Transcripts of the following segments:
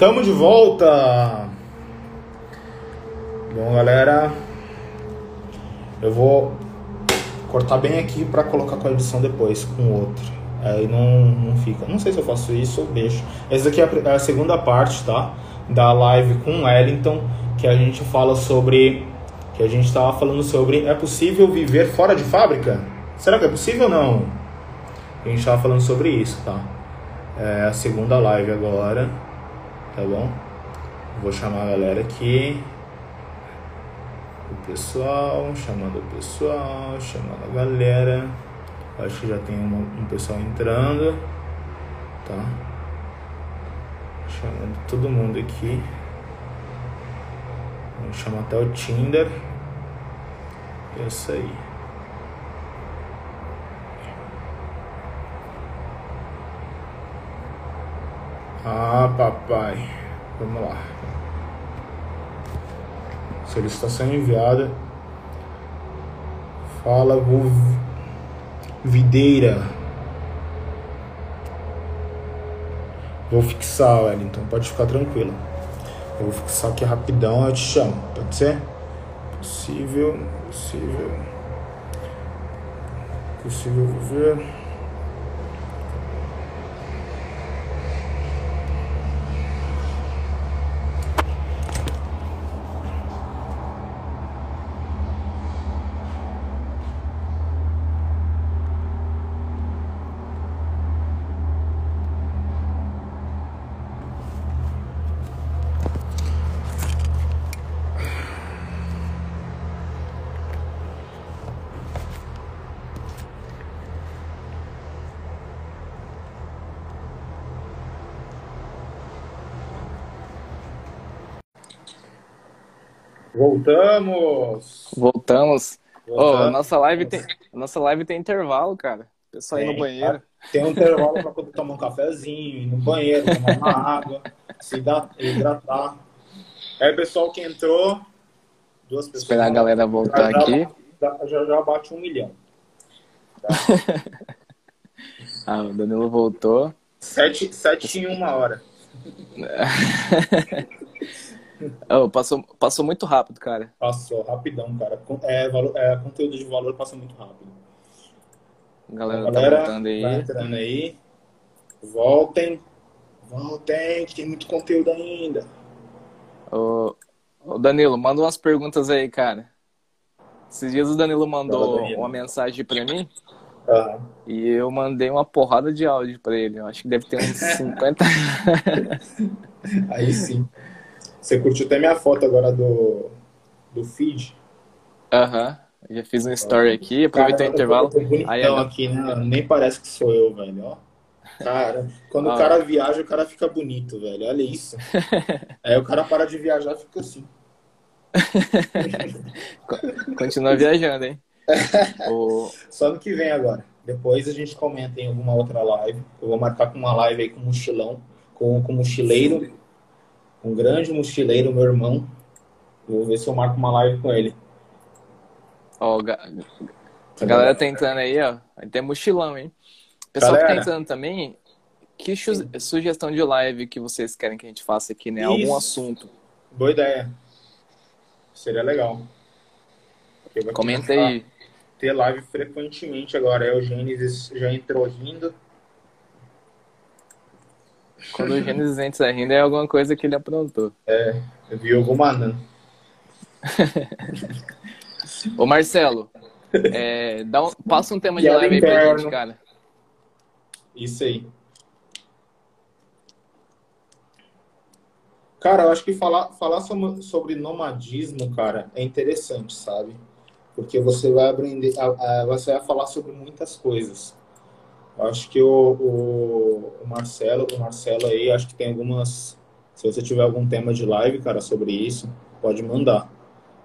Tamo de volta! Bom, galera, eu vou cortar bem aqui para colocar com a edição depois, com outro. Aí não, não fica. Não sei se eu faço isso ou deixo. Essa aqui é, é a segunda parte, tá? Da live com Wellington, que a gente fala sobre. Que a gente estava falando sobre. É possível viver fora de fábrica? Será que é possível ou não? A gente estava falando sobre isso, tá? É a segunda live agora, tá bom? Vou chamar a galera aqui. O pessoal, chamando o pessoal, chamando a galera. Acho que já tem uma, um pessoal entrando, tá? Chamando todo mundo aqui. Vamos chamar até o Tinder. É isso aí. Ah, papai. Vamos lá. Solicitação enviada. Fala, Videira. Vou fixar, Wellington. Pode ficar tranquilo. Eu vou fixar aqui rapidão, eu te chamo. Pode ser? Possível, possível. Possível viver. Voltamos! Voltamos. Voltamos. Oh, nossa, live tem, nossa live tem intervalo, cara. O pessoal tem, ir no banheiro. Tem um intervalo para poder tomar um cafezinho, ir no banheiro, tomar uma água, se hidratar. Aí, pessoal que entrou, duas pessoas. Esperar a galera voltar já, aqui. Já, já, já bate um milhão. Tá? ah, o Danilo voltou. Sete, sete em uma hora. Oh, passou, passou muito rápido, cara. Passou, rapidão, cara. É, valor, é, conteúdo de valor passa muito rápido. Galera, a galera tá voltando aí. Tá entrando aí. Voltem. Voltem, que tem muito conteúdo ainda. Ô, ô Danilo, manda umas perguntas aí, cara. Esses dias o Danilo mandou Danilo. uma mensagem pra mim. Uhum. E eu mandei uma porrada de áudio pra ele. Eu acho que deve ter uns 50. aí sim. Você curtiu até minha foto agora do, do feed? Aham. Uhum. Já fiz um story aqui, aproveitei o intervalo. Eu Aí, aqui, né? Nem parece que sou eu, velho, ó. Cara, quando ah. o cara viaja, o cara fica bonito, velho. Olha isso. Aí o cara para de viajar e fica assim. Continua viajando, hein? o... Só no que vem agora. Depois a gente comenta em alguma outra live. Eu vou marcar com uma live aí com mochilão, com, com mochileiro um grande mochileiro, meu irmão. Vou ver se eu marco uma live com ele. Ó, oh, a galera tá entrando aí, ó. Tem mochilão, hein? Pessoal galera, que tá entrando também, que sugestão de live que vocês querem que a gente faça aqui, né? Isso. Algum assunto. Boa ideia. Seria legal. Comenta aí. Ter live frequentemente agora. É o Gênesis já entrou rindo. Quando o Gênesis entra rindo é alguma coisa que ele aprontou. É, eu vi alguma não. Ô Marcelo, é, dá um, passa um tema de live aí pra gente, cara. Isso aí. Cara, eu acho que falar, falar sobre nomadismo, cara, é interessante, sabe? Porque você vai aprender, você vai falar sobre muitas coisas. Acho que o, o, o, Marcelo, o Marcelo aí, acho que tem algumas. Se você tiver algum tema de live, cara, sobre isso, pode mandar.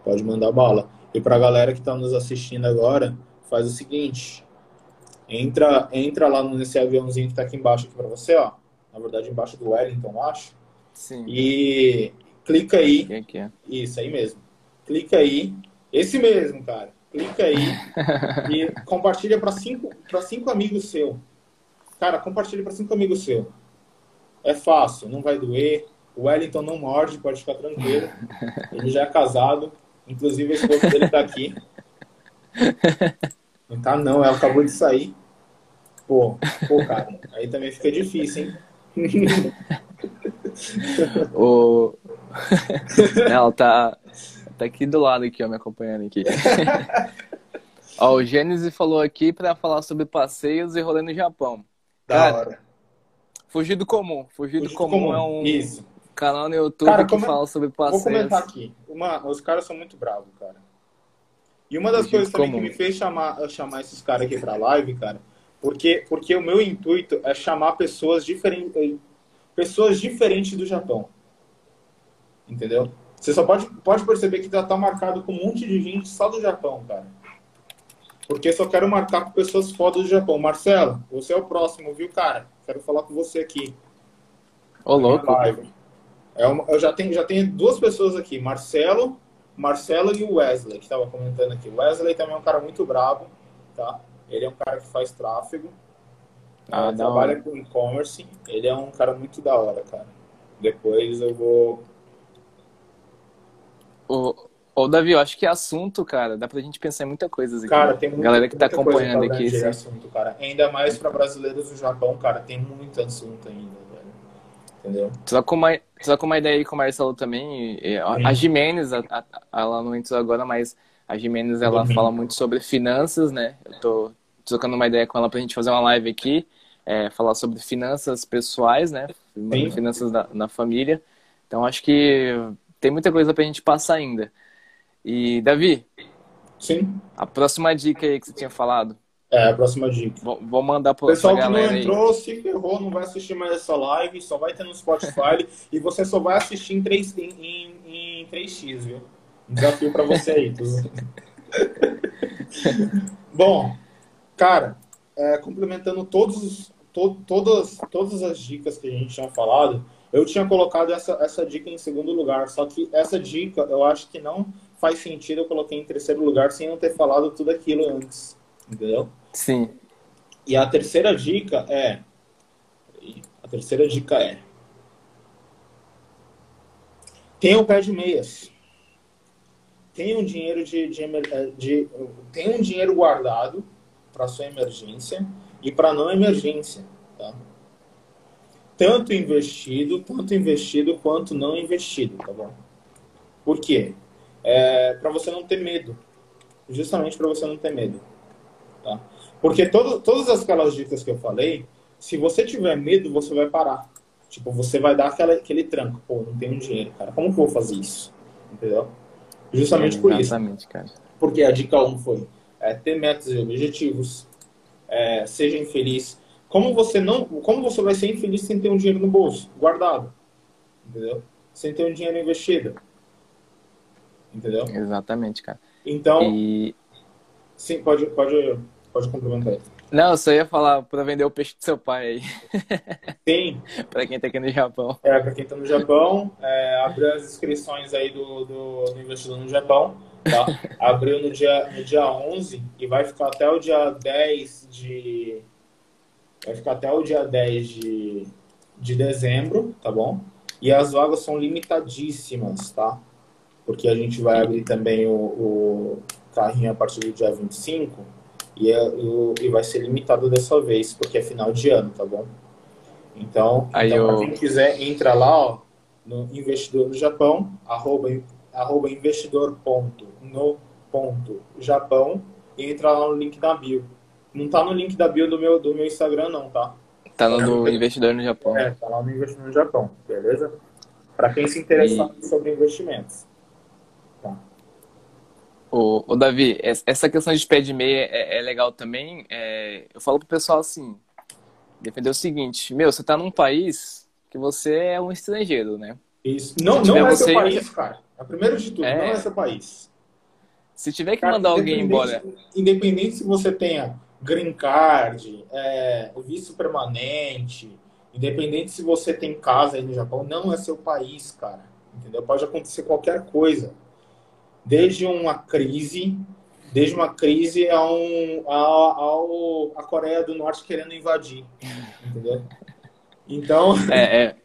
Pode mandar bala. E pra galera que tá nos assistindo agora, faz o seguinte. Entra, entra lá nesse aviãozinho que tá aqui embaixo aqui pra você, ó. Na verdade, embaixo do Wellington, acho. Sim. E clica aí. Quem que é? Isso aí mesmo. Clica aí. Esse mesmo, cara clica aí e compartilha para cinco, cinco amigos seu. Cara, compartilha para cinco amigos seu. É fácil, não vai doer, O Wellington não morde, pode ficar tranquilo. Ele já é casado. Inclusive, a esposa dele tá aqui. Não tá não, ela acabou de sair. Pô, pô, cara, aí também fica difícil, hein? o... Ela tá, tá aqui do lado aqui, ó, me acompanhando aqui. ó, o Gênesis falou aqui para falar sobre passeios e rolê no Japão. Da cara, hora. Fugir do comum. Fugir, do, comum, comum, é um Isso. canal no YouTube cara, que como... fala sobre passeios. Vou comentar aqui. Uma... Os caras são muito bravos, cara. E uma das Fugir coisas também comum. que me fez chamar, chamar esses caras aqui pra live, cara, porque, porque o meu intuito é chamar pessoas diferentes, pessoas diferentes do Japão. Entendeu? Você só pode, pode perceber que já tá marcado com um monte de gente só do Japão, cara. Porque só quero marcar com pessoas fodas do Japão. Marcelo, você é o próximo, viu, cara? Quero falar com você aqui. Ô, louco. É uma, eu já tenho, já tenho duas pessoas aqui, Marcelo, Marcelo e o Wesley, que estava comentando aqui. O Wesley também é um cara muito brabo, tá? Ele é um cara que faz tráfego, ah, trabalha com e-commerce. Ele é um cara muito da hora, cara. Depois eu vou. Ô, ô Davi, eu acho que é assunto, cara, dá pra gente pensar em muita coisa aqui. Cara, tem muita, Galera que tá acompanhando aqui. Esse... assunto, cara. Ainda mais pra brasileiros do Japão, cara, tem muito assunto ainda, velho. Entendeu? Só com uma, só com uma ideia aí com o Marcelo também. A, Jimenez, a, a, ela não entrou agora, mas a Jimenez, ela fala muito sobre finanças, né? Eu tô trocando uma ideia com ela pra gente fazer uma live aqui, é, falar sobre finanças pessoais, né? Sim. Finanças da, na família. Então, acho que tem muita coisa pra gente passar ainda. E, Davi? Sim. A próxima dica aí que você tinha falado. É, a próxima dica. Vou, vou mandar pro pessoal que não entrou, aí. se ferrou, não vai assistir mais essa live, só vai ter no Spotify e você só vai assistir em, 3, em, em, em 3x, viu? Desafio para você aí. Bom, cara, é, complementando todos, to, todas, todas as dicas que a gente tinha falado, eu tinha colocado essa, essa dica em segundo lugar, só que essa dica eu acho que não faz sentido eu coloquei em terceiro lugar sem eu ter falado tudo aquilo antes, entendeu? Sim. E a terceira dica é. A terceira dica é. Tenha o pé de meias tem um dinheiro de, de, eh, de tem um dinheiro guardado para sua emergência e para não emergência, tá? Tanto investido, tanto investido quanto não investido, tá bom? Por quê? É, para você não ter medo, justamente para você não ter medo, tá? Porque todo, todas aquelas dicas que eu falei, se você tiver medo, você vai parar. Tipo, você vai dar aquela, aquele tranco. Pô, não tenho dinheiro, cara. Como que eu vou fazer isso? Entendeu? Justamente é, por isso. Cara. Porque a dica 1 um foi é, ter metas e objetivos, é, seja infeliz. Como você não, como você vai ser infeliz sem ter um dinheiro no bolso, guardado, entendeu? Sem ter um dinheiro investido, entendeu? Exatamente, cara. Então, e... sim, pode, pode, pode complementar. Não, eu só ia falar para vender o peixe do seu pai aí. Sim. para quem tá aqui no Japão. É, para quem tá no Japão, é, abriu as inscrições aí do, do, do, investidor no Japão, tá? Abriu no dia, no dia 11 e vai ficar até o dia 10 de... Vai ficar até o dia 10 de, de dezembro, tá bom? E as vagas são limitadíssimas, tá? Porque a gente vai abrir também o, o carrinho a partir do dia 25 e, é, e vai ser limitado dessa vez, porque é final de ano, tá bom? Então, Aí então eu... quem quiser, entra lá, ó, no investidor no Japão, arroba, arroba investidor ponto, no ponto Japão, e entra lá no link da bio. Não tá no link da bio do meu, do meu Instagram, não, tá? Tá no do investidor no Japão. É, tá lá no investidor no Japão, beleza? Para quem se interessar e... sobre investimentos. O, o Davi, essa questão de pé de meia é, é legal também. É, eu falo pro pessoal assim, defender o seguinte, meu, você tá num país que você é um estrangeiro, né? Isso. Não, não é você... seu país, cara. É primeiro de tudo, é... não é seu país. Se tiver que cara, mandar alguém embora. Independente se você tenha green card, é, o visto permanente, independente se você tem casa aí no Japão, não é seu país, cara. Entendeu? Pode acontecer qualquer coisa desde uma crise, desde uma crise a, um, a, ao, a Coreia do Norte querendo invadir, entendeu? Então, é, é.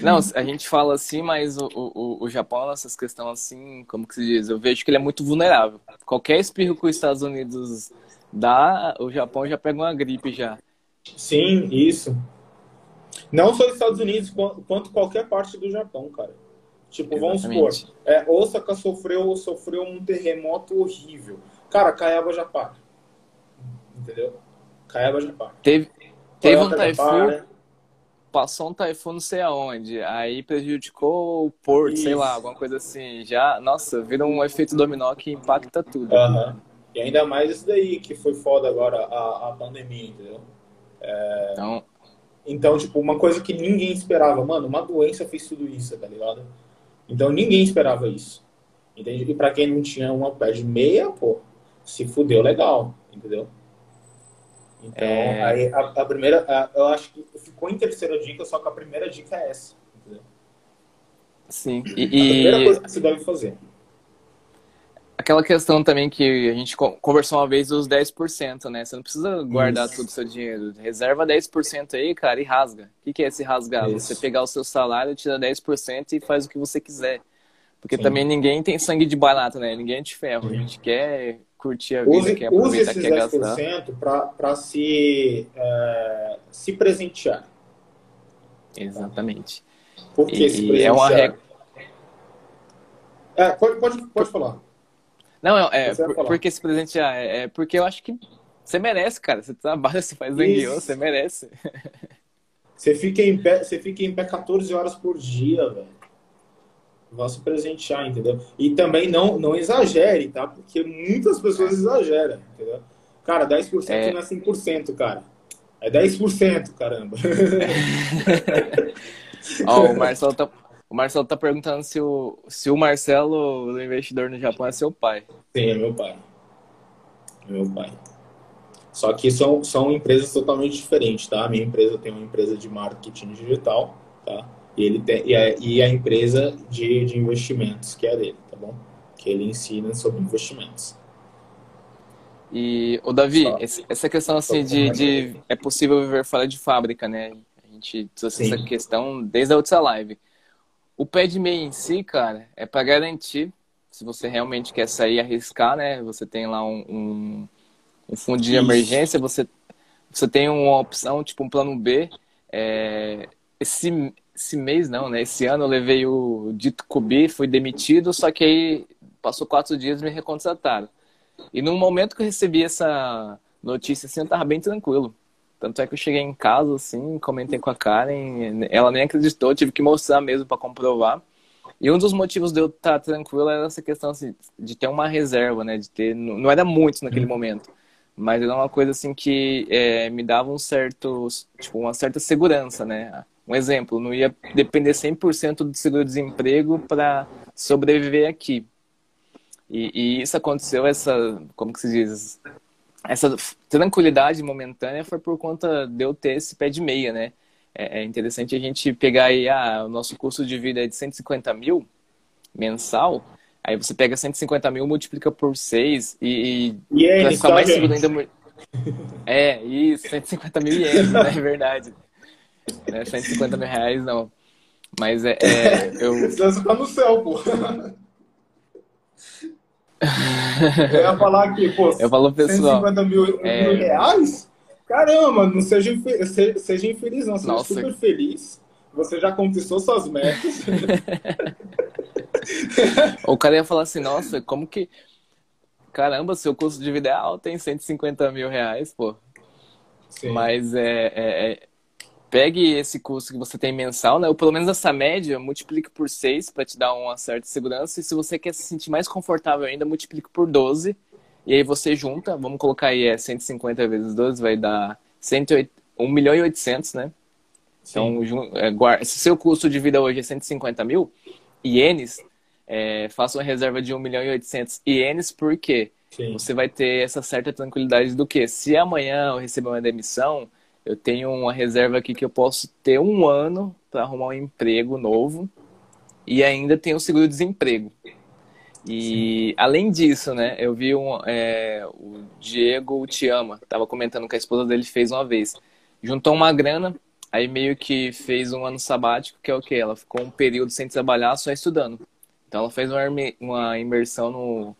Não, a gente fala assim, mas o, o, o Japão, essas questões assim, como que se diz? Eu vejo que ele é muito vulnerável. Qualquer espirro que os Estados Unidos dá, o Japão já pega uma gripe já. Sim, isso. Não só os Estados Unidos, quanto qualquer parte do Japão, cara. Tipo, Exatamente. vamos supor, é, Osaka sofreu, sofreu um terremoto horrível. Cara, Caiaba já para. Entendeu? Caiaba já para. Teve, teve um taifun, passou um taifun não sei aonde, aí prejudicou o porto, Isso. sei lá, alguma coisa assim. Já, nossa, vira um efeito dominó que impacta tudo. Uhum. E ainda mais isso daí, que foi foda agora, a, a pandemia, entendeu? É... Então... então, tipo, uma coisa que ninguém esperava. Mano, uma doença fez tudo isso, tá ligado? Então, ninguém esperava isso. Entende? E pra quem não tinha uma pé de meia, pô, se fudeu legal, entendeu? Então, é... aí a, a primeira, a, eu acho que ficou em terceira dica, só que a primeira dica é essa, entendeu? Sim. E, a primeira coisa que você deve fazer. Aquela questão também que a gente conversou uma vez dos 10%, né? Você não precisa guardar Isso. todo o seu dinheiro. Reserva 10% aí, cara, e rasga. O que, que é esse rasgar? Isso. Você pegar o seu salário, tira 10% e faz o que você quiser. Porque Sim. também ninguém tem sangue de barata, né? Ninguém é de ferro. A gente quer curtir a vida, use, quer aproveitar, use quer gastar. Esses 10% para se, é, se presentear. Exatamente. Por que e, se presentear? É uma. É, pode, pode, pode falar. Não, é, é por, porque esse presente já é, é, porque eu acho que você merece, cara. Você trabalha, você faz zangueô, você merece. Você fica em pé, você fica em pé 14 horas por dia, velho. Vá se presentear, entendeu? E também não, não exagere, tá? Porque muitas pessoas exageram, entendeu? Cara, 10% é... não é 100%, cara. É 10%, caramba. Ó, oh, o Marcelo tá, o Marcelo tá perguntando se o, se o Marcelo, o investidor no Japão, é seu pai. Sim, é meu pai. É meu pai. Só que são, são empresas totalmente diferentes, tá? A minha empresa tem uma empresa de marketing digital, tá? E, ele tem, e, a, e a empresa de, de investimentos, que é dele, tá bom? Que ele ensina sobre investimentos. E, o Davi, Só, essa questão assim de, de é possível viver fora de fábrica, né? A gente trouxe essa questão desde a outra live. O pé de meia em si, cara, é para garantir, se você realmente quer sair e arriscar, né? Você tem lá um, um, um fundo de Isso. emergência, você, você tem uma opção, tipo um plano B. É, esse, esse mês não, né? Esse ano eu levei o dito Cubi, fui demitido, só que aí passou quatro dias e me recontrataram. E no momento que eu recebi essa notícia, assim, eu tava bem tranquilo. Tanto é que eu cheguei em casa, assim, comentei com a Karen, ela nem acreditou, tive que mostrar mesmo para comprovar. E um dos motivos de eu estar tá tranquilo era essa questão assim, de ter uma reserva, né? De ter, não era muito naquele uhum. momento, mas era uma coisa assim que é, me dava um certo, tipo, uma certa segurança, né? Um exemplo, não ia depender 100% do seguro-desemprego para sobreviver aqui. E, e, isso aconteceu, essa, como que se diz, essa tranquilidade momentânea foi por conta de eu ter esse pé de meia, né? É, é interessante a gente pegar aí, ah, o nosso custo de vida é de 150 mil mensal, aí você pega 150 mil, multiplica por 6 e, e é para ficar mais seguro ainda... É, isso, 150 mil ienes, né? É verdade. Né? 150 mil reais, não. Mas é... é eu... Você tá no céu, pô. Eu ia falar aqui, pô, eu falo, pessoal, 150 mil, é... mil reais? Caramba, não seja, infeliz, seja infeliz, não. Seja Nossa. super feliz. Você já conquistou suas metas. o cara ia falar assim, nossa, como que... Caramba, seu custo de vida é alto, tem 150 mil reais, pô. Sim. Mas é, é, é pegue esse custo que você tem mensal, né? Ou pelo menos essa média, multiplique por 6 para te dar uma certa segurança. E se você quer se sentir mais confortável ainda, multiplique por 12. E aí você junta, vamos colocar aí é 150 vezes 12, vai dar 108, 1 milhão e 800, né? Sim. Então, é, se seu custo de vida hoje é 150 mil ienes, é, faça uma reserva de 1 milhão e 800 ienes, porque Sim. você vai ter essa certa tranquilidade do que se amanhã eu receber uma demissão, eu tenho uma reserva aqui que eu posso ter um ano para arrumar um emprego novo e ainda tenho o seguro-desemprego. E Sim. além disso, né, eu vi um, é, o Diego Te Ama, tava comentando que a esposa dele fez uma vez. Juntou uma grana, Aí meio que fez um ano sabático, que é o quê? Ela ficou um período sem trabalhar, só estudando. Então ela fez uma, uma imersão no,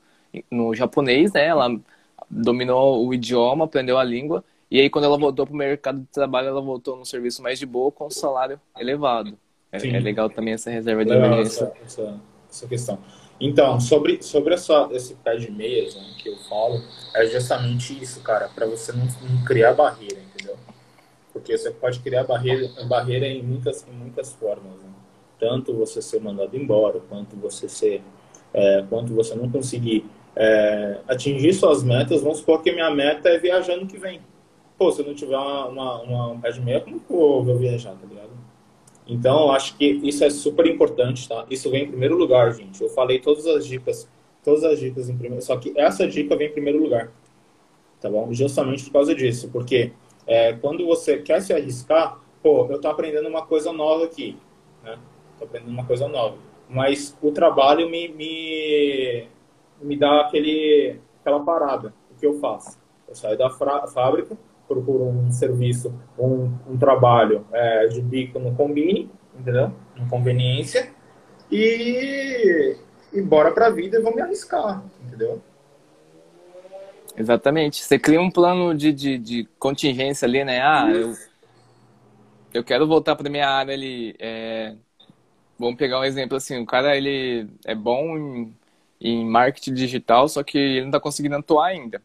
no japonês, né? Ela dominou o idioma, aprendeu a língua. E aí quando ela voltou para o mercado de trabalho, ela voltou num serviço mais de boa, com um salário elevado. É, é legal também essa reserva de emergência. Essa, essa, essa, questão. Então, sobre, sobre essa, esse pé de meias né, que eu falo, é justamente isso, cara, para você não, não criar barreira, entendeu? Porque você pode criar barreira, barreira em muitas, em muitas formas. Né? Tanto você ser mandado embora, quanto você ser. É, quanto você não conseguir é, atingir suas metas. Vamos supor que minha meta é viajar no que vem. Pô, se eu não tiver uma, uma, uma um pé de meia, como que eu vou viajar, tá ligado? Então, acho que isso é super importante, tá? Isso vem em primeiro lugar, gente. Eu falei todas as dicas, todas as dicas em primeiro, só que essa dica vem em primeiro lugar, tá bom? Justamente por causa disso, porque é, quando você quer se arriscar, pô, eu tô aprendendo uma coisa nova aqui, né? Tô aprendendo uma coisa nova. Mas o trabalho me, me, me dá aquele, aquela parada. O que eu faço? Eu saio da fábrica, procuro um serviço, um, um trabalho é, de bico no combine, entendeu? No conveniência. E, e bora pra vida e vou me arriscar, entendeu? Exatamente. Você cria um plano de, de, de contingência ali, né? Ah, eu, eu quero voltar para minha área ali. É... Vamos pegar um exemplo assim, o cara ele é bom em, em marketing digital, só que ele não está conseguindo atuar ainda.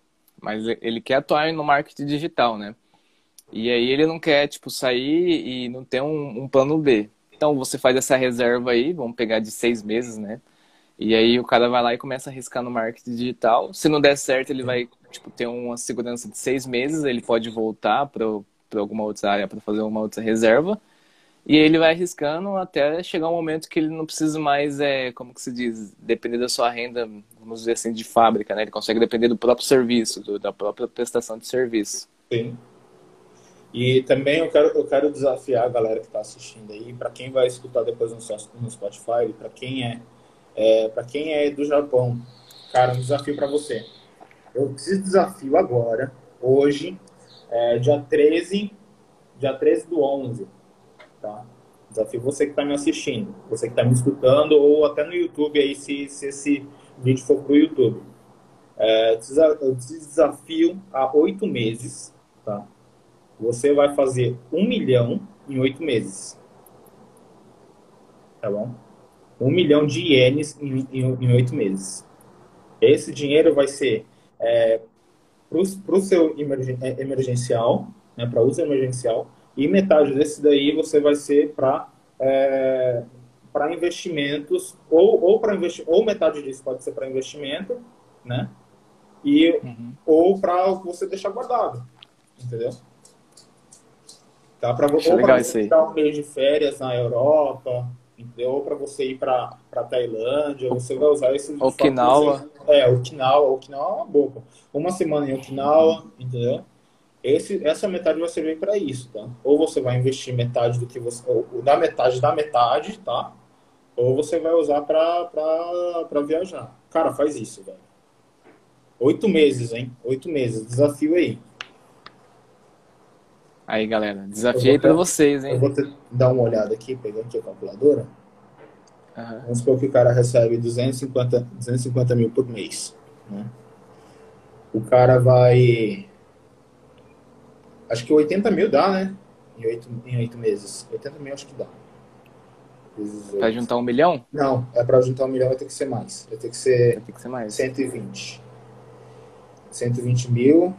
Mas ele quer atuar no marketing digital, né? E aí ele não quer, tipo, sair e não ter um, um plano B. Então você faz essa reserva aí, vamos pegar de seis meses, né? E aí o cara vai lá e começa a arriscar no marketing digital. Se não der certo, ele vai tipo, ter uma segurança de seis meses, ele pode voltar para alguma outra área para fazer uma outra reserva. E ele vai arriscando até chegar um momento que ele não precisa mais, é, como que se diz, depender da sua renda, vamos dizer assim, de fábrica, né? Ele consegue depender do próprio serviço, do, da própria prestação de serviço. Sim. E também eu quero, eu quero desafiar a galera que está assistindo aí, para quem vai escutar depois no, Spotify, para quem é é, para quem é do Japão, cara, um desafio para você. Eu preciso desafio agora, hoje, é, dia 13, dia 13 do 11, tá? Desafio você que está me assistindo, você que está me escutando, ou até no YouTube aí, se, se esse vídeo for pro YouTube. É, eu desafio há oito meses, tá? Você vai fazer um milhão em oito meses. Tá bom? um milhão de ienes em oito meses. Esse dinheiro vai ser é, para o seu é, emergencial, né, para uso emergencial, e metade desse daí você vai ser para é, para investimentos ou ou para investi ou metade disso pode ser para investimento, né? E uhum. ou para você deixar guardado, entendeu? Tá para você dar um mês de férias na Europa, entendeu? Ou para você ir para Tailândia, você vai usar esse. Okinawa. é, Okinawa. Okinawa é uma boa. Uma semana em Okinawa, entendeu? Esse, essa metade vai servir para isso, tá? Ou você vai investir metade do que você. Ou, da metade da metade, tá? Ou você vai usar para viajar. Cara, faz isso, velho. Oito meses, hein? Oito meses. Desafio aí. Aí, galera, desafiei para vocês, hein? Eu vou ter, dar uma olhada aqui, pegando aqui a calculadora. Uhum. Vamos supor que o cara recebe 250, 250 mil por mês. Né? O cara vai. Acho que 80 mil dá, né? Em oito, em oito meses. 80 mil acho que dá. Para juntar um milhão? Não, é para juntar um milhão vai ter que ser mais. Vai ter que ser, vai ter que ser mais. 120. 120 mil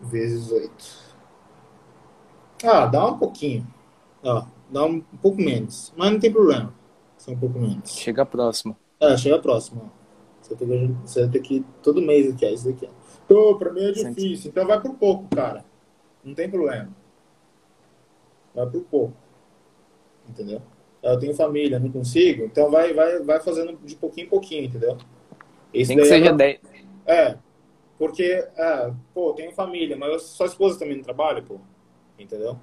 vezes 8. Ah, dá um pouquinho. Ó, dá um, pouco menos. Mas não tem problema. Só um pouco menos. Chega próximo. É, chega próximo. Você, que, você vai ter que todo mês aqui, é isso daqui. Pô, pra mim é difícil. Então vai por pouco, cara. Não tem problema. Vai por pouco. Entendeu? Eu tenho família, não consigo. Então vai, vai, vai fazendo de pouquinho em pouquinho, entendeu? Esse tem que seja é, 10. É. Porque, é, pô, tenho família, mas sua esposa também não trabalha, pô entendeu?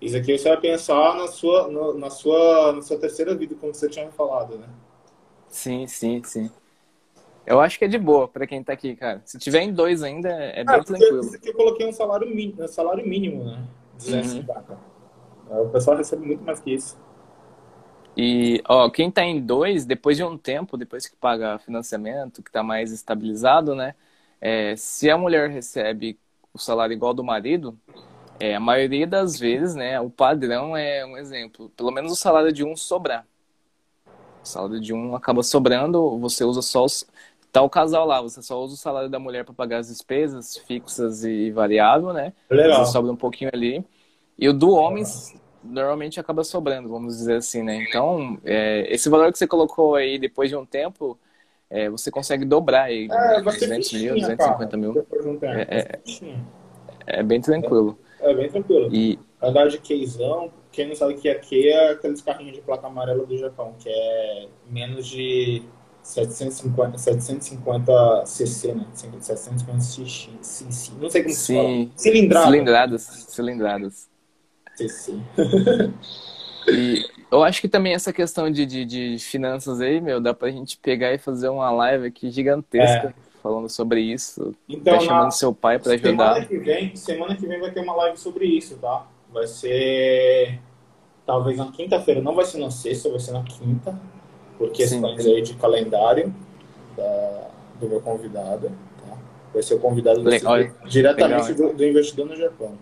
Isso aqui você vai pensar na sua, na, sua, na sua terceira vida, como você tinha falado, né? Sim, sim, sim. Eu acho que é de boa para quem tá aqui, cara. Se tiver em dois ainda, é bem ah, tranquilo. Isso aqui eu coloquei um salário mínimo, salário mínimo né? 250. Uhum. O pessoal recebe muito mais que isso. E, ó, quem tá em dois, depois de um tempo, depois que paga financiamento, que tá mais estabilizado, né? É, se a mulher recebe o salário igual do marido, é, a maioria das vezes, né, o padrão é um exemplo. Pelo menos o salário de um sobrar. O salário de um acaba sobrando, você usa só os... Tá o casal lá, você só usa o salário da mulher para pagar as despesas fixas e variável, né? Legal. Você sobra um pouquinho ali. E o do homem normalmente acaba sobrando, vamos dizer assim, né? Então, é, esse valor que você colocou aí depois de um tempo, é, você consegue dobrar aí. É, 200 mil, 250 mil. Um é, é, é, bem tranquilo. É, bem tranquilo. E... Andar de queizão, quem não sabe o que é Kei, é aqueles carrinhos de placa amarela do Japão, que é menos de 750, 750 cc, né? 750 cc, não sei como se fala. Cilindradas. Cilindradas. Cilindradas. Cc. e eu acho que também essa questão de, de, de, finanças aí, meu, dá pra gente pegar e fazer uma live aqui gigantesca. É falando sobre isso. Então, tá chamando na... seu pai para ajudar. Semana que, vem, semana que vem vai ter uma live sobre isso, tá? Vai ser talvez na quinta-feira, não vai ser na sexta, vai ser na quinta, por questões aí de calendário da, do meu convidado, tá? Vai ser o convidado Olha, diretamente do, do, investidor no Japão.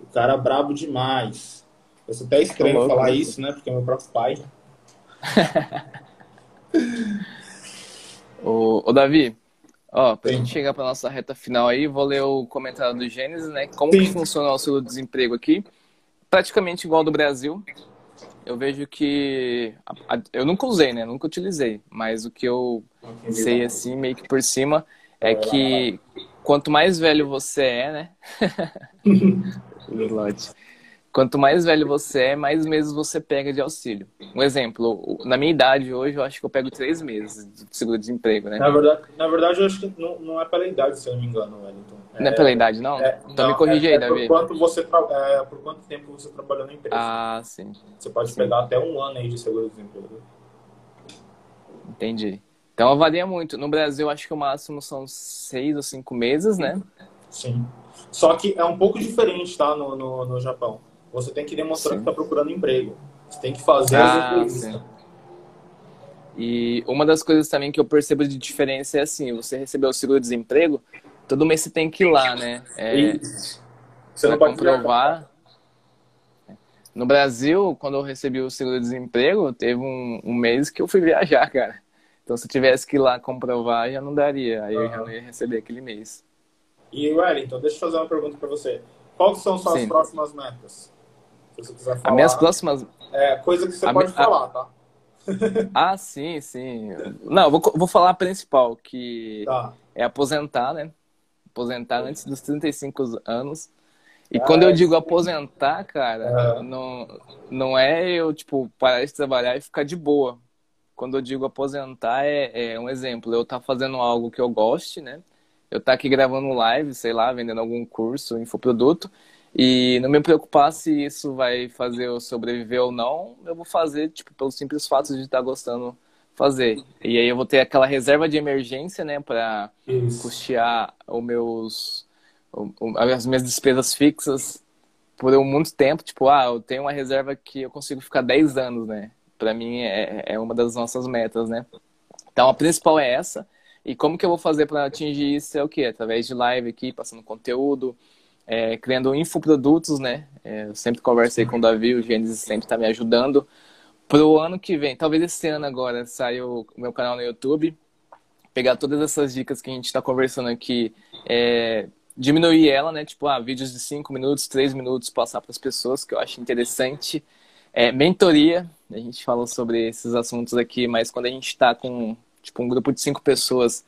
O cara brabo demais. Eu sou até estranho falar isso, né? Porque é meu próprio pai. Ô, ô Davi, ó, pra Sim. gente chegar pra nossa reta final aí, vou ler o comentário do Gênesis, né? Como Sim. que funciona o auxílio-desemprego aqui? Praticamente igual ao do Brasil. Eu vejo que. Eu nunca usei, né? Nunca utilizei. Mas o que eu sei, assim, meio que por cima, é que quanto mais velho você é, né? Quanto mais velho você é, mais meses você pega de auxílio. Um exemplo, na minha idade hoje, eu acho que eu pego três meses de seguro-desemprego, né? Na verdade, na verdade, eu acho que não, não é pela idade, se eu não me engano, Wellington. É, não é pela idade, não? É, então não, me corrige é, aí, é Davi. Por quanto, você é, por quanto tempo você trabalhou na empresa. Ah, sim. Você pode sim. pegar até um ano aí de seguro-desemprego. Entendi. Então varia muito. No Brasil, acho que o máximo são seis ou cinco meses, né? Sim. Só que é um pouco diferente, tá? No, no, no Japão. Você tem que demonstrar sim. que está procurando emprego. Você tem que fazer ah, as entrevistas. E uma das coisas também que eu percebo de diferença é assim, você recebeu o seguro-desemprego, todo mês você tem que ir lá, né? É, você não pode comprovar. No Brasil, quando eu recebi o seguro-desemprego, teve um, um, mês que eu fui viajar, cara. Então, se eu tivesse que ir lá comprovar, já não daria. Aí uhum. eu já não ia receber aquele mês. E, Wellington, deixa eu fazer uma pergunta para você. Quais são suas Sim. próximas metas? Você quiser falar. As minhas próximas. É, coisa que você a pode falar, tá? ah, sim, sim. Não, vou, vou falar a principal, que tá. é aposentar, né? Aposentar antes dos 35 anos. E ah, quando eu digo aposentar, cara, é. não, não é eu, tipo, parar de trabalhar e ficar de boa. Quando eu digo aposentar, é, é um exemplo. Eu estar tá fazendo algo que eu goste, né? Eu estar tá aqui gravando live, sei lá, vendendo algum curso, infoproduto. E não me preocupar se isso vai fazer eu sobreviver ou não, eu vou fazer, tipo, pelo simples fato de estar gostando fazer. E aí eu vou ter aquela reserva de emergência, né, para custear os meus as minhas despesas fixas por muito tempo, tipo, ah, eu tenho uma reserva que eu consigo ficar 10 anos, né? Para mim é, é uma das nossas metas, né? Então a principal é essa. E como que eu vou fazer para atingir isso é o quê? Através de live aqui, passando conteúdo, é, criando infoprodutos, né? É, eu sempre conversei com o Davi, o Gênesis sempre está me ajudando. Para o ano que vem, talvez esse ano agora, saiu o meu canal no YouTube, pegar todas essas dicas que a gente está conversando aqui, é, diminuir ela, né? Tipo, ah, vídeos de 5 minutos, 3 minutos, passar para as pessoas, que eu acho interessante. É, mentoria, a gente falou sobre esses assuntos aqui, mas quando a gente está com tipo, um grupo de cinco pessoas,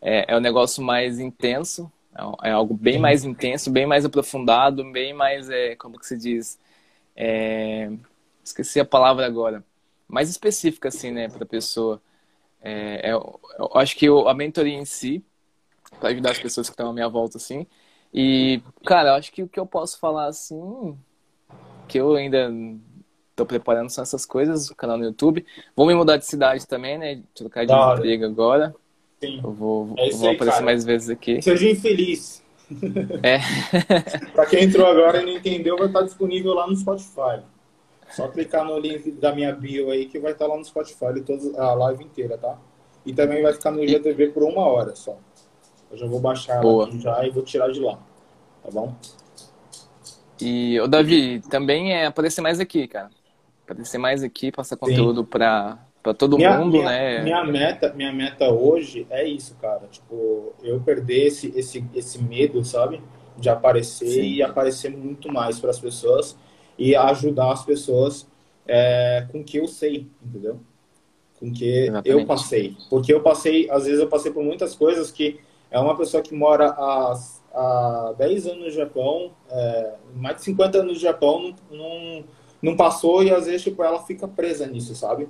é, é negócio mais intenso, é, é algo bem mais intenso, bem mais aprofundado, bem mais, é, como que se diz, é, esqueci a palavra agora, mais específica assim, né, para a pessoa. É, é, eu, eu, acho que eu, a mentoria em si, para ajudar as pessoas que estão à minha volta, assim, e, cara, eu acho que o que eu posso falar, assim, que eu ainda estou preparando são essas coisas, o canal no YouTube. Vou me mudar de cidade também, né, trocar de emprego agora. Sim. Eu vou, é vou aí, aparecer cara. mais vezes aqui. Seja infeliz. É. para quem entrou agora e não entendeu, vai estar disponível lá no Spotify. Só clicar no link da minha bio aí que vai estar lá no Spotify toda a live inteira, tá? E também vai ficar no IGTV por uma hora só. Eu já vou baixar aqui já e vou tirar de lá. Tá bom? E, o Davi, também é aparecer mais aqui, cara. Aparecer mais aqui, passar conteúdo para para todo minha, mundo, minha, né? Minha meta, minha meta hoje é isso, cara. Tipo, eu perder esse, esse, esse medo, sabe? De aparecer Sim. e aparecer muito mais para as pessoas e ajudar as pessoas é, com o que eu sei, entendeu? Com o que Exatamente. eu passei. Porque eu passei, às vezes eu passei por muitas coisas que é uma pessoa que mora há, há 10 anos no Japão, é, mais de 50 anos no Japão, não, não, não passou e às vezes tipo, ela fica presa nisso, sabe?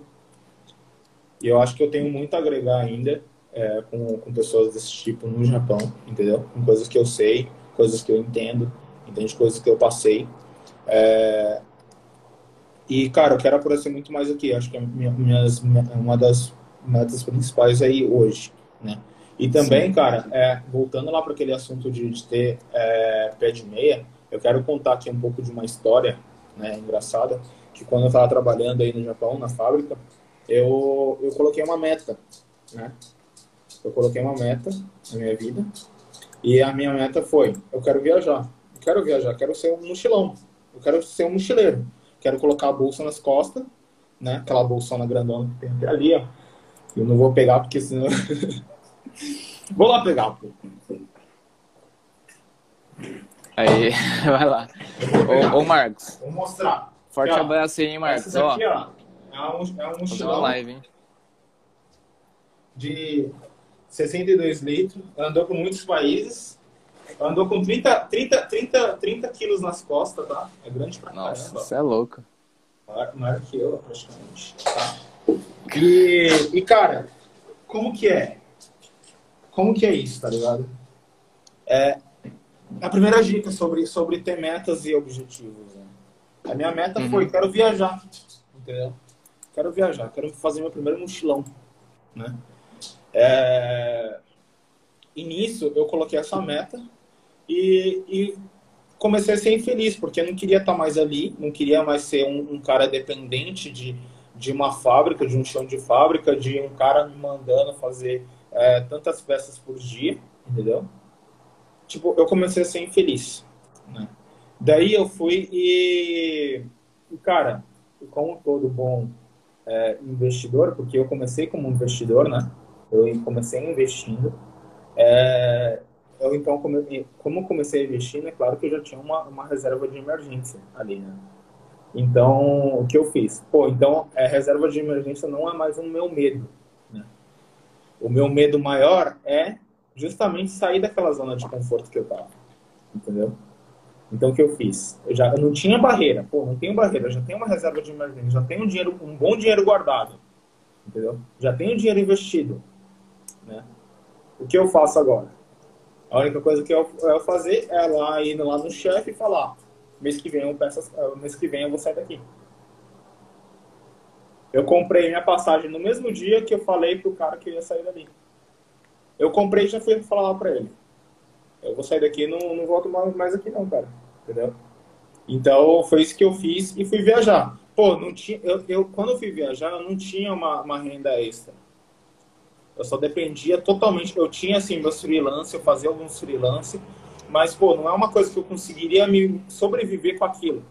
E eu acho que eu tenho muito a agregar ainda é, com, com pessoas desse tipo no Japão, entendeu? Com coisas que eu sei, coisas que eu entendo, entende? Coisas que eu passei. É... E, cara, eu quero aparecer muito mais aqui. Acho que é minha, minhas, uma das metas principais aí hoje, né? E também, Sim. cara, é, voltando lá para aquele assunto de, de ter é, pé de meia, eu quero contar aqui um pouco de uma história né, engraçada, que quando eu estava trabalhando aí no Japão, na fábrica, eu, eu coloquei uma meta, né? Eu coloquei uma meta na minha vida e a minha meta foi, eu quero viajar, eu quero viajar, quero ser um mochilão, eu quero ser um mochileiro, quero colocar a bolsa nas costas, né? Aquela bolsona grandona que tem ali, ó. Eu não vou pegar porque senão... vou lá pegar, pô. Aí, vai lá. Ô, ô, Marcos. Vou mostrar. Forte aqui, abraço aí, hein, Marcos. Aqui, ó. É um, é um mochilão live, de 62 litros, andou por muitos países, andou com 30, 30, 30, 30 quilos nas costas, tá? É grande pra Nossa, caramba. Você é louco. Maior, maior que eu, praticamente. Tá? E, e, cara, como que é? Como que é isso, tá ligado? É, a primeira dica sobre, sobre ter metas e objetivos. Né? A minha meta uhum. foi, quero viajar, entendeu? Quero viajar, quero fazer meu primeiro mochilão, né? É... E nisso eu coloquei essa meta e, e, comecei a ser infeliz, porque eu não queria estar mais ali, não queria mais ser um, um, cara dependente de, de uma fábrica, de um chão de fábrica, de um cara me mandando fazer é, tantas peças por dia, entendeu? Tipo, eu comecei a ser infeliz, né? Daí eu fui e, e cara, como todo bom é, investidor, porque eu comecei como investidor, né? Eu comecei investindo. É, eu então, como, como comecei investindo, é claro que eu já tinha uma, uma reserva de emergência ali, né? Então, o que eu fiz? Pô, então, é, reserva de emergência não é mais o meu medo, né? O meu medo maior é justamente sair daquela zona de conforto que eu tava, entendeu? Então, o que eu fiz? Eu já eu não tinha barreira. Pô, não tenho barreira. Já tenho uma reserva de emergência. Já tenho um, dinheiro, um bom dinheiro guardado. Entendeu? Já tenho dinheiro investido. Né? O que eu faço agora? A única coisa que eu, eu fazer é lá ir lá no chefe e falar: mês que vem eu peço, mês que vem eu vou sair daqui. Eu comprei minha passagem no mesmo dia que eu falei pro cara que eu ia sair dali. Eu comprei e já fui falar para ele. Eu vou sair daqui e não, não volto mais aqui não, cara. Entendeu? Então, foi isso que eu fiz e fui viajar. Pô, não tinha, eu, eu, quando eu fui viajar, eu não tinha uma, uma renda extra. Eu só dependia totalmente. Eu tinha, assim, meus freelance, eu fazia alguns freelance, mas, pô, não é uma coisa que eu conseguiria me sobreviver com aquilo.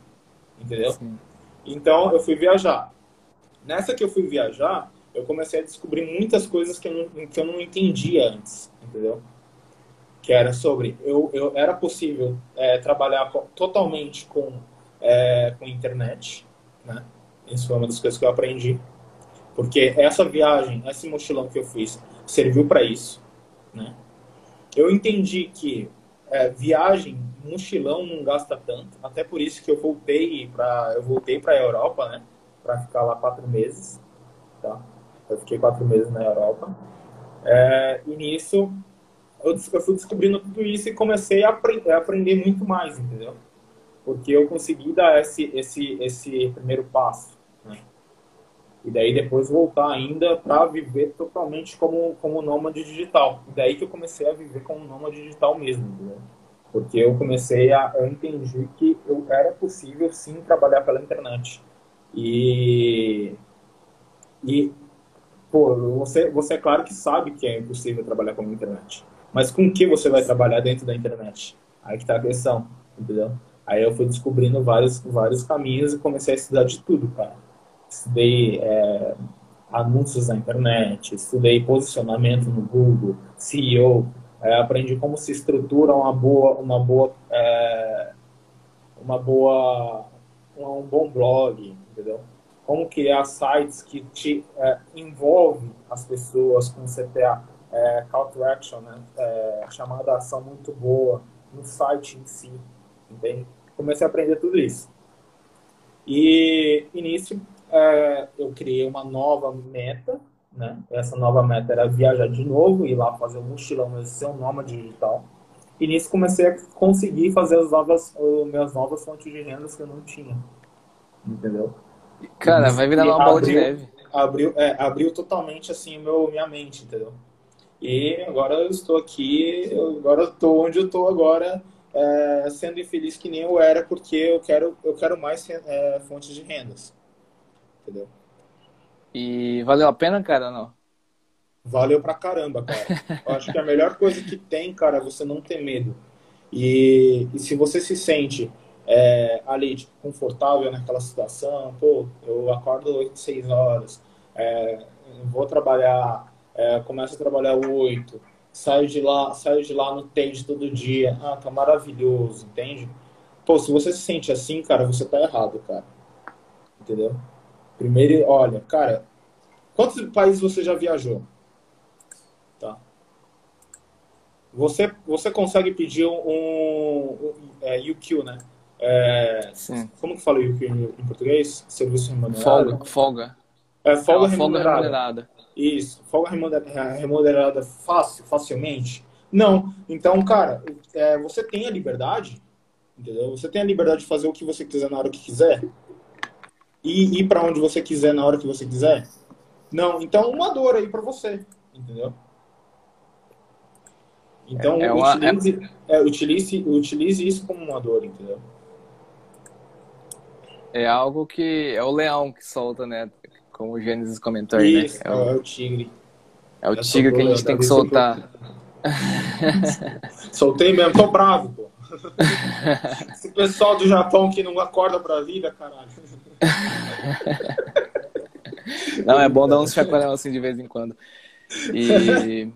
Entendeu? Sim. Então, eu fui viajar. Nessa que eu fui viajar, eu comecei a descobrir muitas coisas que eu não, que eu não entendia antes. Entendeu? Que era sobre eu, eu era possível é, trabalhar com, totalmente com é, com internet, né? Isso foi uma das coisas que eu aprendi, porque essa viagem, esse mochilão que eu fiz, serviu para isso, né? Eu entendi que é, viagem, mochilão não gasta tanto, até por isso que eu voltei para eu voltei para a Europa, né? Para ficar lá quatro meses, tá? Eu fiquei quatro meses na Europa. É, e nisso eu, fui descobrindo tudo isso e comecei a a aprender muito mais, entendeu? Porque eu consegui dar esse, esse, esse primeiro passo. Né? E daí depois voltar ainda para viver totalmente como, como nômade digital. E daí que eu comecei a viver como nômade digital mesmo, entendeu? Porque eu comecei a. Eu entendi que eu, era possível sim trabalhar pela internet. E. E. Pô, você, você é claro que sabe que é impossível trabalhar pela internet. Mas com que você vai trabalhar dentro da internet? Aí que tá a questão, entendeu? Aí eu fui descobrindo vários, vários caminhos e comecei a estudar de tudo, cara. Estudei é, anúncios na internet, estudei posicionamento no Google, SEO, é, aprendi como se estrutura uma boa, uma boa, é, uma boa, um, bom blog, entendeu? Como criar sites que te é, envolve as pessoas com CTA, é, call to action, né? É, chamada ação muito boa no site em si, entende? Comecei a aprender tudo isso. E início é, eu criei uma nova meta né? Essa nova meta era viajar de novo, ir lá fazer um mochilão, mas ser um nômade digital. E nisso comecei a conseguir fazer as novas, as minhas novas fontes de rendas que eu não tinha. Entendeu? Cara, vai virar uma bola de neve. Abriu, é, abriu totalmente assim meu, minha mente, entendeu? E agora eu estou aqui, eu, agora eu estou onde eu estou agora, é, sendo infeliz que nem eu era, porque eu quero, eu quero mais é, fontes de rendas. Entendeu? E valeu a pena, cara, não? Valeu pra caramba, cara. Eu acho que a melhor coisa que tem, cara, é você não ter medo. E, e se você se sente é, ali, tipo, confortável naquela situação, pô, eu acordo 8, 6 horas, é, vou trabalhar, é, começo a trabalhar 8, saio de lá, saio de lá no TED todo dia, ah, tá maravilhoso, entende? Pô, se você se sente assim, cara, você tá errado, cara. Entendeu? Primeiro, olha, cara, quantos países você já viajou? Tá. Você, você consegue pedir um, um é, UQ, né? É, Sim. Como que fala UQ em, português? Serviço remunerado? Folga. Folga. É, folga, é remunerada. folga remunerada. Isso. Folga remunerada fácil, facilmente? Não. Então, cara, é, você tem a liberdade, entendeu? Você tem a liberdade de fazer o que você quiser na hora que quiser e ir para onde você quiser na hora que você quiser? Não. Então, uma dor aí para você, entendeu? Então, é, é uma, utilize, é... utilize, utilize isso como uma dor, entendeu? É algo que é o leão que solta, né? Como o Gênesis comentou aí, né? isso, né? É o, é o tigre. É o tigre que a gente tem que soltar. Soltei mesmo, tô bravo, pô. Esse pessoal do Japão que não acorda pra vida, caralho. Não, é bom dar uns chacoalhão assim de vez em quando. E,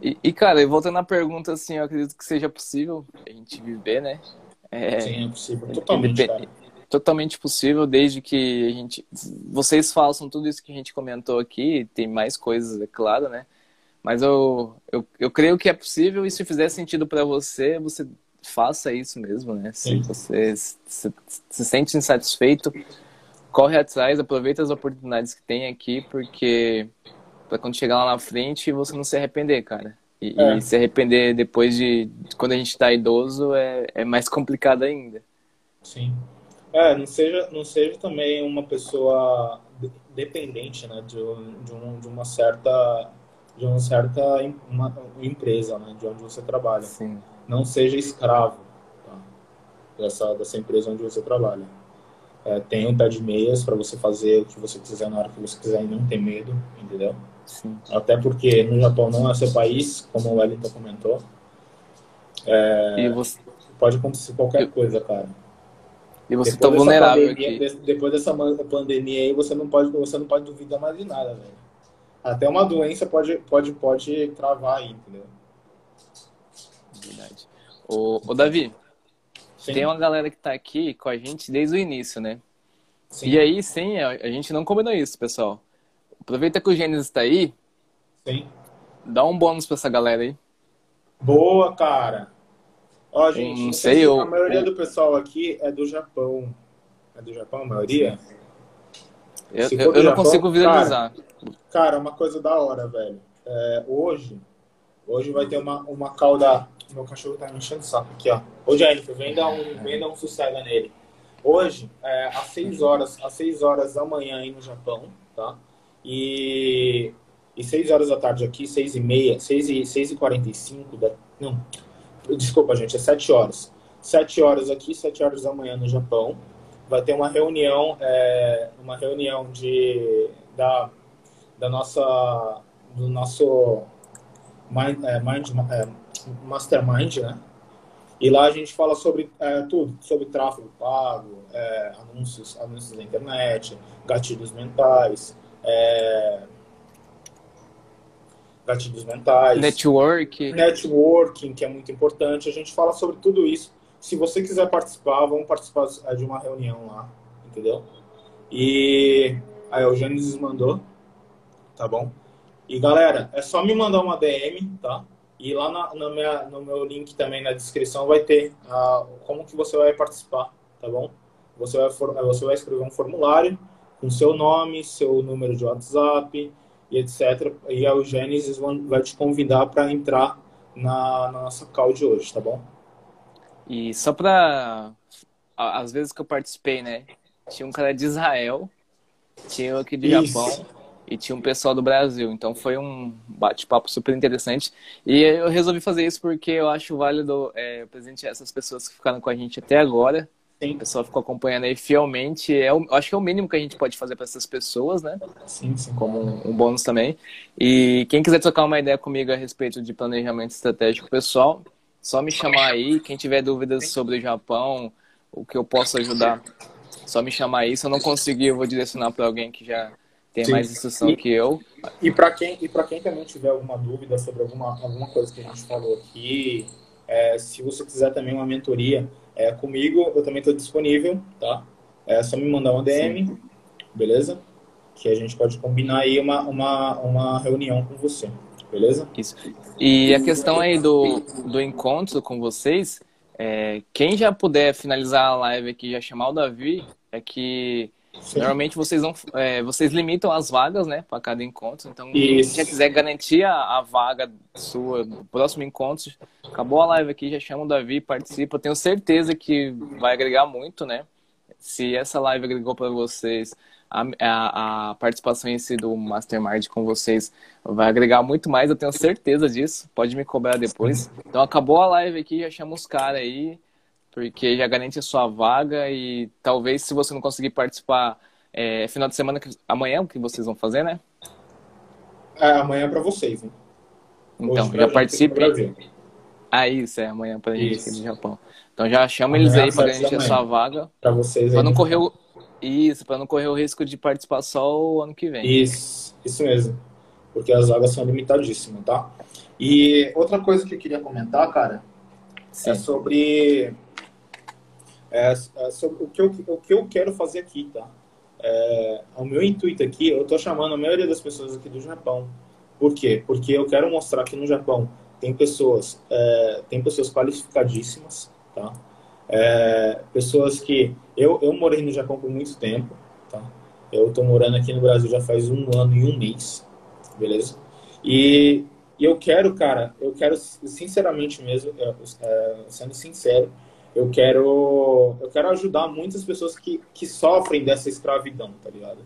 e, e, cara, voltando à pergunta, assim, eu acredito que seja possível a gente viver, né? É, Sim, é possível. Totalmente. Totalmente possível, desde que a gente. Vocês façam tudo isso que a gente comentou aqui, tem mais coisas, é claro, né? Mas eu, eu, eu creio que é possível e se fizer sentido para você, você faça isso mesmo, né? Se você se, se sente insatisfeito, corre atrás, aproveita as oportunidades que tem aqui, porque para quando chegar lá na frente você não se arrepender, cara. E, é. e se arrepender depois de quando a gente está idoso é, é mais complicado ainda. Sim. É, não seja, não seja também uma pessoa dependente, né, de, de, um, de uma certa de uma certa uma, empresa, né, de onde você trabalha. Sim não seja escravo tá? dessa, dessa empresa onde você trabalha. É, tem um pé de meias para você fazer o que você quiser na hora que você quiser e não ter medo, entendeu? Sim. Até porque no Japão não é seu país, como o Wellington comentou. É, você... Pode acontecer qualquer coisa, cara. E você está vulnerável pandemia, aqui. Depois dessa pandemia aí, você não pode, você não pode duvidar mais de nada, velho. Até uma doença pode, pode, pode travar aí, entendeu? Verdade. Ô, ô Davi, Sim. tem uma galera que tá aqui com a gente desde o início, né? Sim. E aí, sim, a gente não combinou isso, pessoal. Aproveita que o Gênesis tá aí. Sim. Dá um bônus pra essa galera aí. Boa, cara. Ó, gente, não sei, eu... a maioria do pessoal aqui é do Japão. É do Japão, a maioria? Eu, eu, eu não Japão, consigo visualizar. Cara, cara, uma coisa da hora, velho. É, hoje, hoje vai ter uma, uma cauda meu cachorro tá me enchendo o saco aqui, ó. Ô, Jennifer, vem dar um, vem dar um sossego nele. Hoje, é, às 6 horas, às 6 horas da manhã aí no Japão, tá? E, e 6 horas da tarde aqui, 6 e meia, 6 e, 6 e 45 da, não, Desculpa, gente, é 7 horas. 7 horas aqui, 7 horas da manhã no Japão. Vai ter uma reunião, é, uma reunião de, da, da nossa, do nosso mind, é, mind é, mastermind, né? E lá a gente fala sobre é, tudo, sobre tráfego pago, é, anúncios, anúncios na internet, gatilhos mentais, é, gatilhos mentais, network, networking, que é muito importante. A gente fala sobre tudo isso. Se você quiser participar, vamos participar de uma reunião lá, entendeu? E aí o Gênesis mandou, tá bom? E galera, é só me mandar uma DM, tá? E lá na, na minha, no meu link também na descrição vai ter uh, como que você vai participar, tá bom? Você vai, você vai escrever um formulário com seu nome, seu número de WhatsApp e etc. E a Gênesis vai te convidar para entrar na, na, nossa call de hoje, tá bom? E só para às vezes que eu participei, né? Tinha um cara de Israel, tinha aqui de Isso. Japão e tinha um pessoal do Brasil. Então foi um bate-papo super interessante. E eu resolvi fazer isso porque eu acho válido é, presentear essas pessoas que ficaram com a gente até agora. Sim. O pessoal ficou acompanhando aí fielmente. É o, acho que é o mínimo que a gente pode fazer para essas pessoas, né? Sim, sim. Como um, um, bônus também. E quem quiser trocar uma ideia comigo a respeito de planejamento estratégico pessoal, só me chamar aí. Quem tiver dúvidas sobre o Japão, o que eu posso ajudar, só me chamar aí. Se eu não conseguir, eu vou direcionar para alguém que já tem Sim. mais instrução e, que eu. E para quem, e quem também tiver alguma dúvida sobre alguma, alguma coisa que a gente falou aqui, é, se você quiser também uma mentoria é, comigo, eu também estou disponível, tá? É só me mandar uma DM, Sim. beleza? Que a gente pode combinar aí uma, uma, uma reunião com você, beleza? Isso. E a questão aí do, do encontro com vocês, é, quem já puder finalizar a live aqui, já chamar o Davi, é que Sim. Normalmente vocês não, é, vocês limitam as vagas, né, para cada encontro. Então, Isso. já quiser garantir a, a, vaga sua no próximo encontro, acabou a live aqui, já chama o Davi, participa. Tenho certeza que vai agregar muito, né? Se essa live agregou para vocês, a, a, a, participação em si do Mastermind com vocês vai agregar muito mais, eu tenho certeza disso. Pode me cobrar depois. Então, acabou a live aqui, já chama os caras aí porque já garante a sua vaga e talvez se você não conseguir participar é, final de semana, amanhã o que vocês vão fazer, né? É, amanhã é para vocês, né? Então, já participe. Ah, isso, é amanhã pra gente aqui no Japão. Então já chama amanhã eles aí para garantir a sua vaga. Para vocês Para não correr o... Isso, para não correr o risco de participar só o ano que vem. Isso, isso mesmo. Porque as vagas são limitadíssimas, tá? E outra coisa que eu queria comentar, cara, é Sim. é sobre é, é, sobre o que, eu, o que eu quero fazer aqui, tá? É, o meu intuito aqui, eu estou chamando a maioria das pessoas aqui do Japão. Por quê? Porque eu quero mostrar que no Japão tem pessoas, é, tem pessoas qualificadíssimas, tá? É, pessoas que eu, eu morei no Japão por muito tempo, tá? Eu estou morando aqui no Brasil já faz um ano e um mês, beleza? E, e eu quero, cara, eu quero sinceramente mesmo, é, sendo sincero, eu quero eu quero ajudar muitas pessoas que, que sofrem dessa escravidão, tá ligado?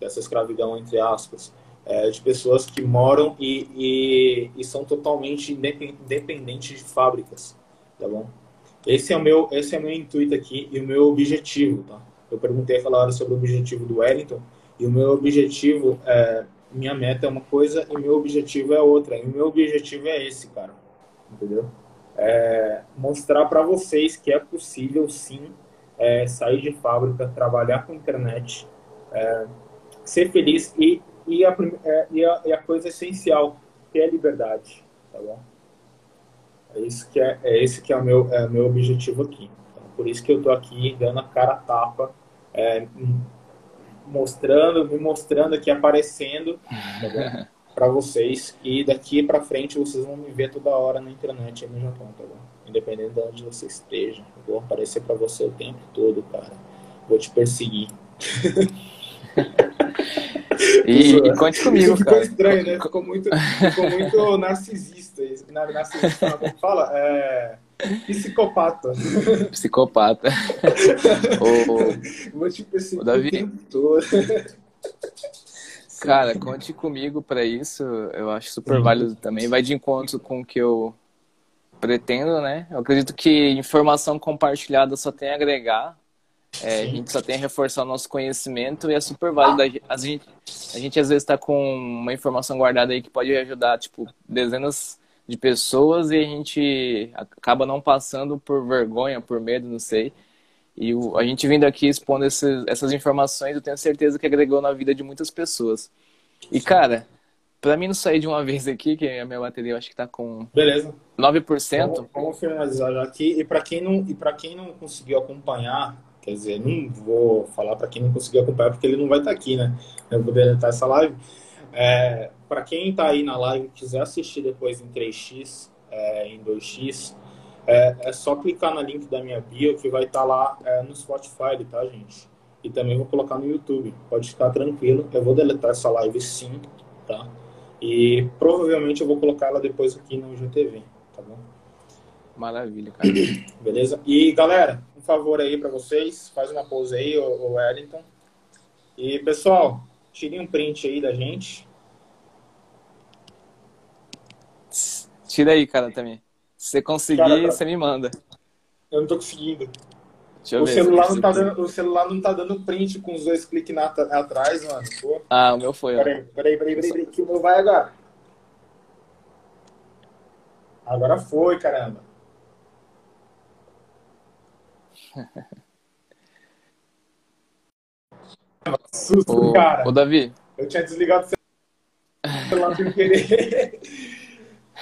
Dessa escravidão, entre aspas. É, de pessoas que moram e, e, e, são totalmente dependentes de fábricas, tá bom? Esse é o meu, esse é o meu intuito aqui e o meu objetivo, tá? Eu perguntei aquela hora sobre o objetivo do Wellington e o meu objetivo, é, minha meta é uma coisa e meu objetivo é outra. E o meu objetivo é esse, cara, entendeu? É, mostrar para vocês que é possível sim é, sair de fábrica, trabalhar com internet, é, ser feliz e, e, a, é, e, a, e, a, coisa essencial, que é a liberdade, tá bom? É isso que é, é esse que é o meu, é meu objetivo aqui. Então, por isso que eu tô aqui dando a cara a tapa, é, mostrando, me mostrando aqui, aparecendo, tá para vocês e daqui para frente vocês vão me ver toda hora na internet no Japão, tá bom? Independente de onde você esteja, eu vou aparecer para você o tempo todo, cara. Vou te perseguir. e, e conte comigo, ficou cara. estranho, né? Ficou muito, ficou muito narcisista. Narcisista, é fala? É... Psicopata. Psicopata. o... Vou te perseguir o, Davi... o tempo todo. Cara, conte comigo para isso. Eu acho super válido também. Vai de encontro com o que eu pretendo, né? Eu acredito que informação compartilhada só tem a agregar. É, a gente só tem a reforçar o nosso conhecimento e é super válido. A gente, a gente às vezes está com uma informação guardada aí que pode ajudar, tipo, dezenas de pessoas e a gente acaba não passando por vergonha, por medo, não sei. E o, a gente vindo aqui expondo esses, essas informações, eu tenho certeza que agregou na vida de muitas pessoas. E, cara, Pra mim não sair de uma vez aqui, que a minha bateria eu acho que tá com Beleza. 9%. Vamos, vamos finalizar aqui. E para quem, não, e quem não conseguiu acompanhar, quer dizer, não vou falar para quem não conseguiu acompanhar, porque ele não vai estar tá aqui, né? Eu vou deletar essa live. É, para quem está aí na live e quiser assistir depois em 3x, é, em 2x, é, é, só clicar no link da minha bio que vai estar tá lá é, no Spotify, tá, gente? E também vou colocar no YouTube. Pode ficar tranquilo. Eu vou deletar essa live sim, tá? E provavelmente eu vou colocar ela depois aqui no GTV, tá bom? Maravilha, cara. Beleza? E galera, um favor aí para vocês, faz uma pose aí, o Wellington. E pessoal, tirem um print aí da gente. Tira aí, cara, também. Se você conseguir, cara, você me manda. Eu não tô conseguindo o, celular não tá dando, o celular não tá dando print com os dois cliques na, atrás, mano. Pô. Ah, o meu foi. Peraí, peraí, peraí, peraí, peraí, que o meu vai agora. Agora foi, caramba. Susto, ô, cara. Ô, Davi. Eu tinha desligado o celular sem querer.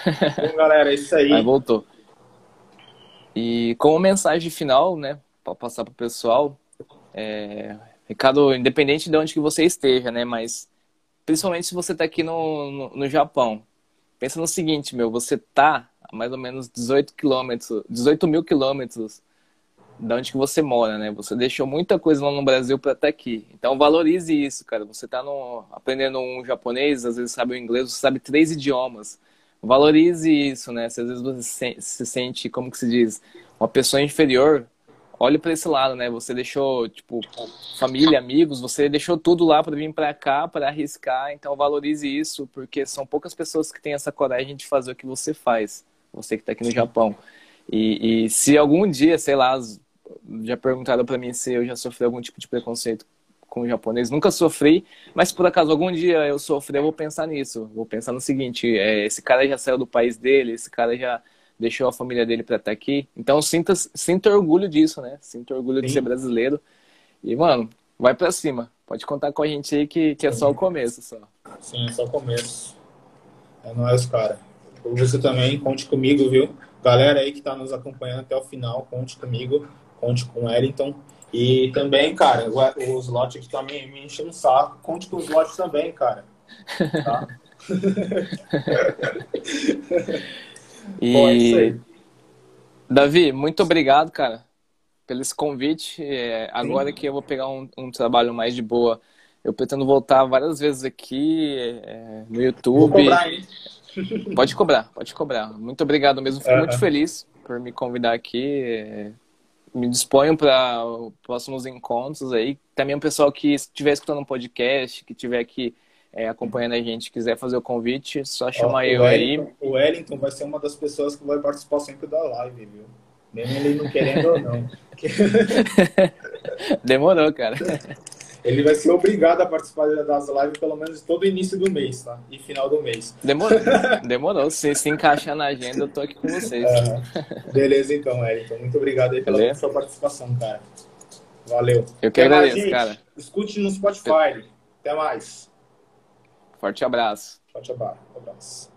Bom, galera, é isso aí. Aí voltou. E como mensagem final, né, para passar para o pessoal, é, recado independente de onde que você esteja, né, mas principalmente se você está aqui no, no, no, Japão, pensa no seguinte, meu, você tá a mais ou menos 18 quilômetros, 18 mil quilômetros da onde que você mora, né? Você deixou muita coisa lá no Brasil para estar tá aqui. Então valorize isso, cara. Você está aprendendo um japonês, às vezes sabe o inglês, você sabe três idiomas valorize isso, né? Se às vezes você se sente, como que se diz, uma pessoa inferior, olhe para esse lado, né? Você deixou, tipo, família, amigos, você deixou tudo lá para vir para cá, para arriscar, então valorize isso, porque são poucas pessoas que têm essa coragem de fazer o que você faz, você que está aqui no Japão. E, e se algum dia, sei lá, já perguntaram para mim se eu já sofri algum tipo de preconceito com o japonês. Nunca sofri, mas por acaso algum dia eu sofrer, eu vou pensar nisso. Vou pensar no seguinte: é, esse cara já saiu do país dele, esse cara já deixou a família dele para estar aqui. Então sinta, sinta orgulho disso, né? Sinta orgulho Sim. de ser brasileiro. E, mano, vai para cima. Pode contar com a gente aí que, que é só o começo. Só. Sim, é só o começo. É nóis, cara. Você também, conte comigo, viu? Galera aí que tá nos acompanhando até o final, conte comigo, conte com o Wellington. E também, cara, o, slot aqui tá me, me enchendo o saco. Conte com os slots também, cara. Tá? e... Bom, é Davi, muito obrigado, cara, pelo esse convite. É, agora que eu vou pegar um, um, trabalho mais de boa, eu pretendo voltar várias vezes aqui é, no YouTube. Cobrar? Pode cobrar, pode cobrar. Muito obrigado mesmo. Fico muito feliz por me convidar aqui. Me disponho para próximos encontros aí. Também o pessoal que estiver escutando um podcast, que estiver aqui é, acompanhando a gente, quiser fazer o convite, só chamar eu Wellington, aí. O Wellington vai ser uma das pessoas que vai participar sempre da live, viu? Mesmo ele não querendo ou não. Demorou, cara. Ele vai ser obrigado a participar das lives pelo menos todo início do mês, tá? E final do mês. Demorou. Demorou. Se se encaixar na agenda, eu tô aqui com vocês. beleza, então, Wellington. Muito obrigado aí pela Beleza? sua participação, cara. Valeu. Eu que agradeço, mais, cara. Escute no Spotify. Até mais. Forte abraço. Forte abraço.